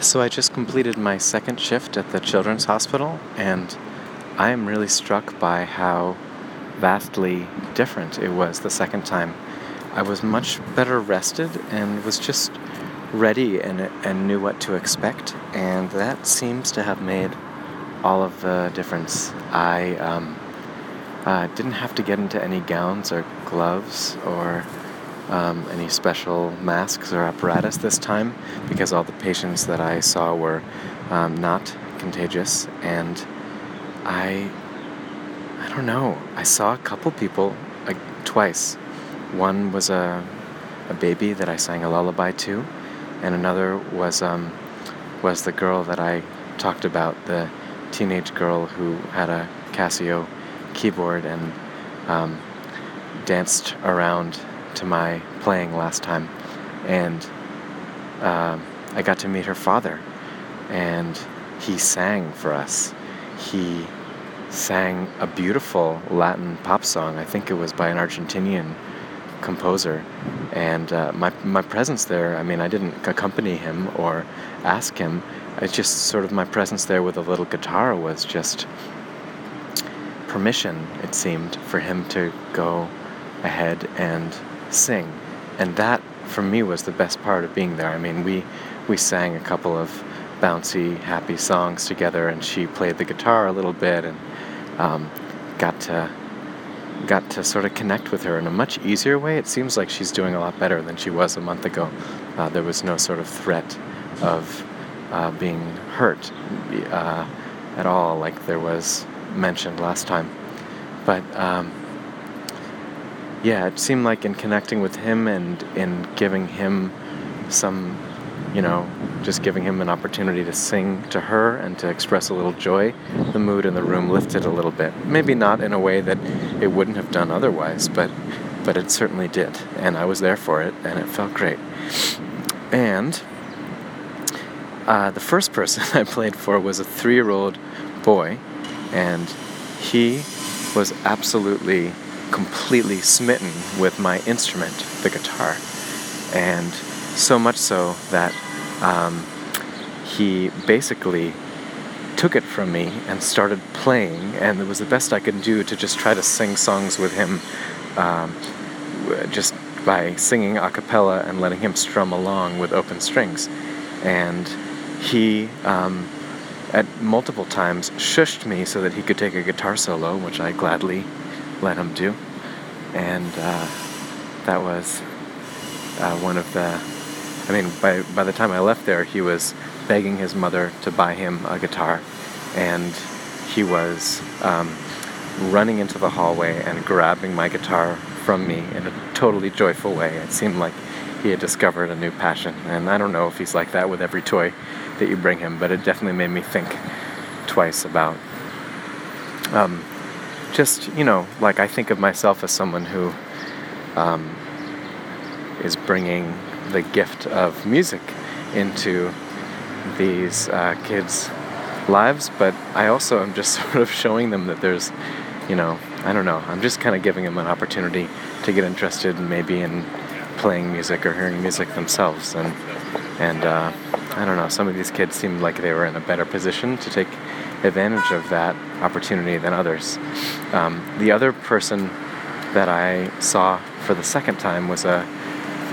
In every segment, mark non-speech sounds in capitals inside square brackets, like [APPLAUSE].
So I just completed my second shift at the Children's Hospital, and I am really struck by how vastly different it was the second time. I was much better rested and was just ready and, and knew what to expect, and that seems to have made all of the difference. I um, uh, didn't have to get into any gowns or gloves or um, any special masks or apparatus this time because all the patients that I saw were um, not contagious. And I, I don't know, I saw a couple people like twice. One was a, a baby that I sang a lullaby to, and another was um, was the girl that I talked about, the teenage girl who had a Casio keyboard and um, danced around to my playing last time, and uh, I got to meet her father, and he sang for us. He sang a beautiful Latin pop song. I think it was by an Argentinian composer, and uh, my my presence there. I mean, I didn't accompany him or ask him. It's just sort of my presence there with a little guitar was just permission. It seemed for him to go ahead and sing. And that, for me, was the best part of being there. I mean, we, we sang a couple of bouncy, happy songs together, and she played the guitar a little bit and um, got to got to sort of connect with her in a much easier way. It seems like she's doing a lot better than she was a month ago. Uh, there was no sort of threat of uh, being hurt uh, at all, like there was mentioned last time. But um, yeah, it seemed like in connecting with him and in giving him some, you know, just giving him an opportunity to sing to her and to express a little joy, the mood in the room lifted a little bit. Maybe not in a way that it wouldn't have done otherwise, but but it certainly did, and I was there for it, and it felt great. And uh, the first person [LAUGHS] I played for was a three-year-old boy, and he was absolutely completely smitten with my instrument, the guitar. And so much so that um, he basically took it from me and started playing, and it was the best I could do to just try to sing songs with him um, just by singing a cappella and letting him strum along with open strings. And he, um, at multiple times, shushed me so that he could take a guitar solo, which I gladly let him do. And uh, that was uh, one of the. I mean, by, by the time I left there, he was begging his mother to buy him a guitar. And he was um, running into the hallway and grabbing my guitar from me in a totally joyful way. It seemed like he had discovered a new passion. And I don't know if he's like that with every toy that you bring him, but it definitely made me think twice about um, just you know like I think of myself as someone who um, is bringing the gift of music into these uh, kids' lives, but I also am just [LAUGHS] sort of showing them that there's, you know, I don't know. I'm just kind of giving them an opportunity to get interested, maybe in playing music or hearing music themselves, and and uh, I don't know. Some of these kids seemed like they were in a better position to take advantage of that opportunity than others. Um, the other person that I saw for the second time was a,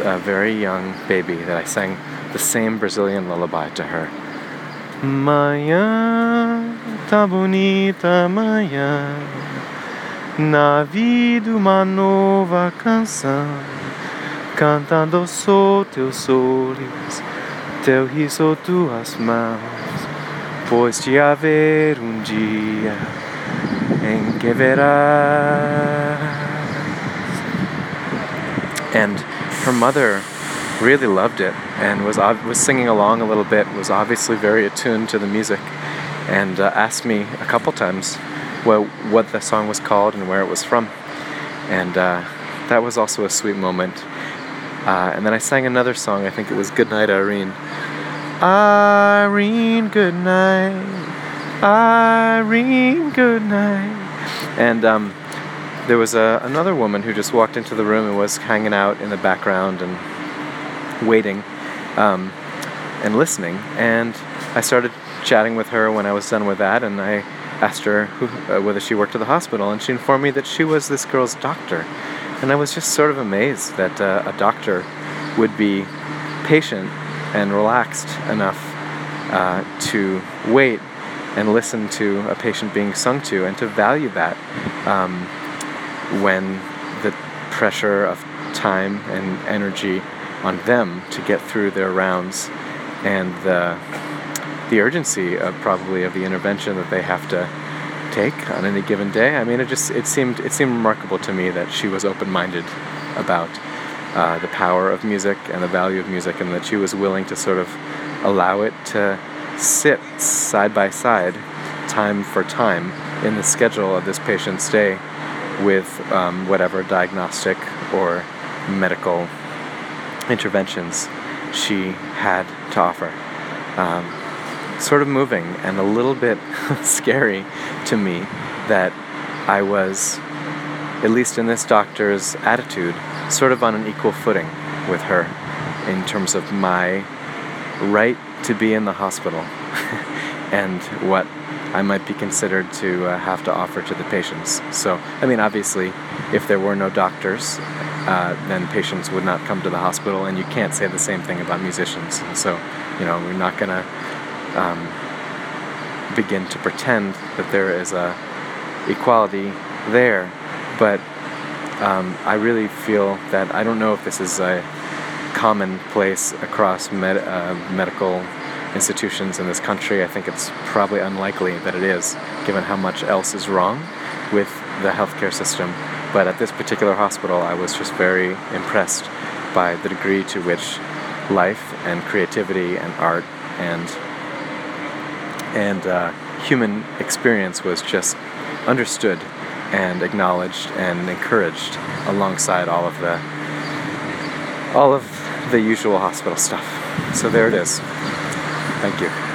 a very young baby that I sang the same Brazilian lullaby to her. Manhã tá bonita manhã, na vida uma nova canção, cantando sou teus sorriso, teu riso, tuas mãos pois de haver um dia em que verás. And her mother really loved it and was was singing along a little bit. Was obviously very attuned to the music, and uh, asked me a couple times what what the song was called and where it was from, and uh, that was also a sweet moment. Uh, and then I sang another song. I think it was "Good Night, Irene." Irene, good night. Irene, good night. And um, there was a, another woman who just walked into the room and was hanging out in the background and waiting. Um, and listening. And I started chatting with her when I was done with that, and I asked her who, uh, whether she worked at the hospital, and she informed me that she was this girl's doctor. And I was just sort of amazed that uh, a doctor would be patient and relaxed enough uh, to wait and listen to a patient being sung to and to value that um, when the pressure of time and energy on them to get through their rounds and the the urgency of probably of the intervention that they have to take on any given day. I mean, it just it seemed it seemed remarkable to me that she was open-minded about uh, the power of music and the value of music, and that she was willing to sort of allow it to sit side by side, time for time, in the schedule of this patient's day with um, whatever diagnostic or medical interventions she had to offer. Um, sort of moving and a little bit [LAUGHS] scary to me that I was, at least in this doctor's attitude, sort of on an equal footing with her in terms of my right to be in the hospital [LAUGHS] and what I might be considered to uh, have to offer to the patients. So, I mean, obviously, if there were no doctors, uh, then patients would not come to the hospital, and you can't say the same thing about musicians. So, you know, we're not going to um, begin to pretend that there is a equality there, but um, I really feel that I don't know if this is a commonplace across med- uh, medical institutions in this country. I think it's probably unlikely that it is, given how much else is wrong with the healthcare system. But at this particular hospital, I was just very impressed by the degree to which life and creativity and art and and uh, human experience was just understood and acknowledged and encouraged alongside all of the all of the usual hospital stuff. So there it is. Thank you.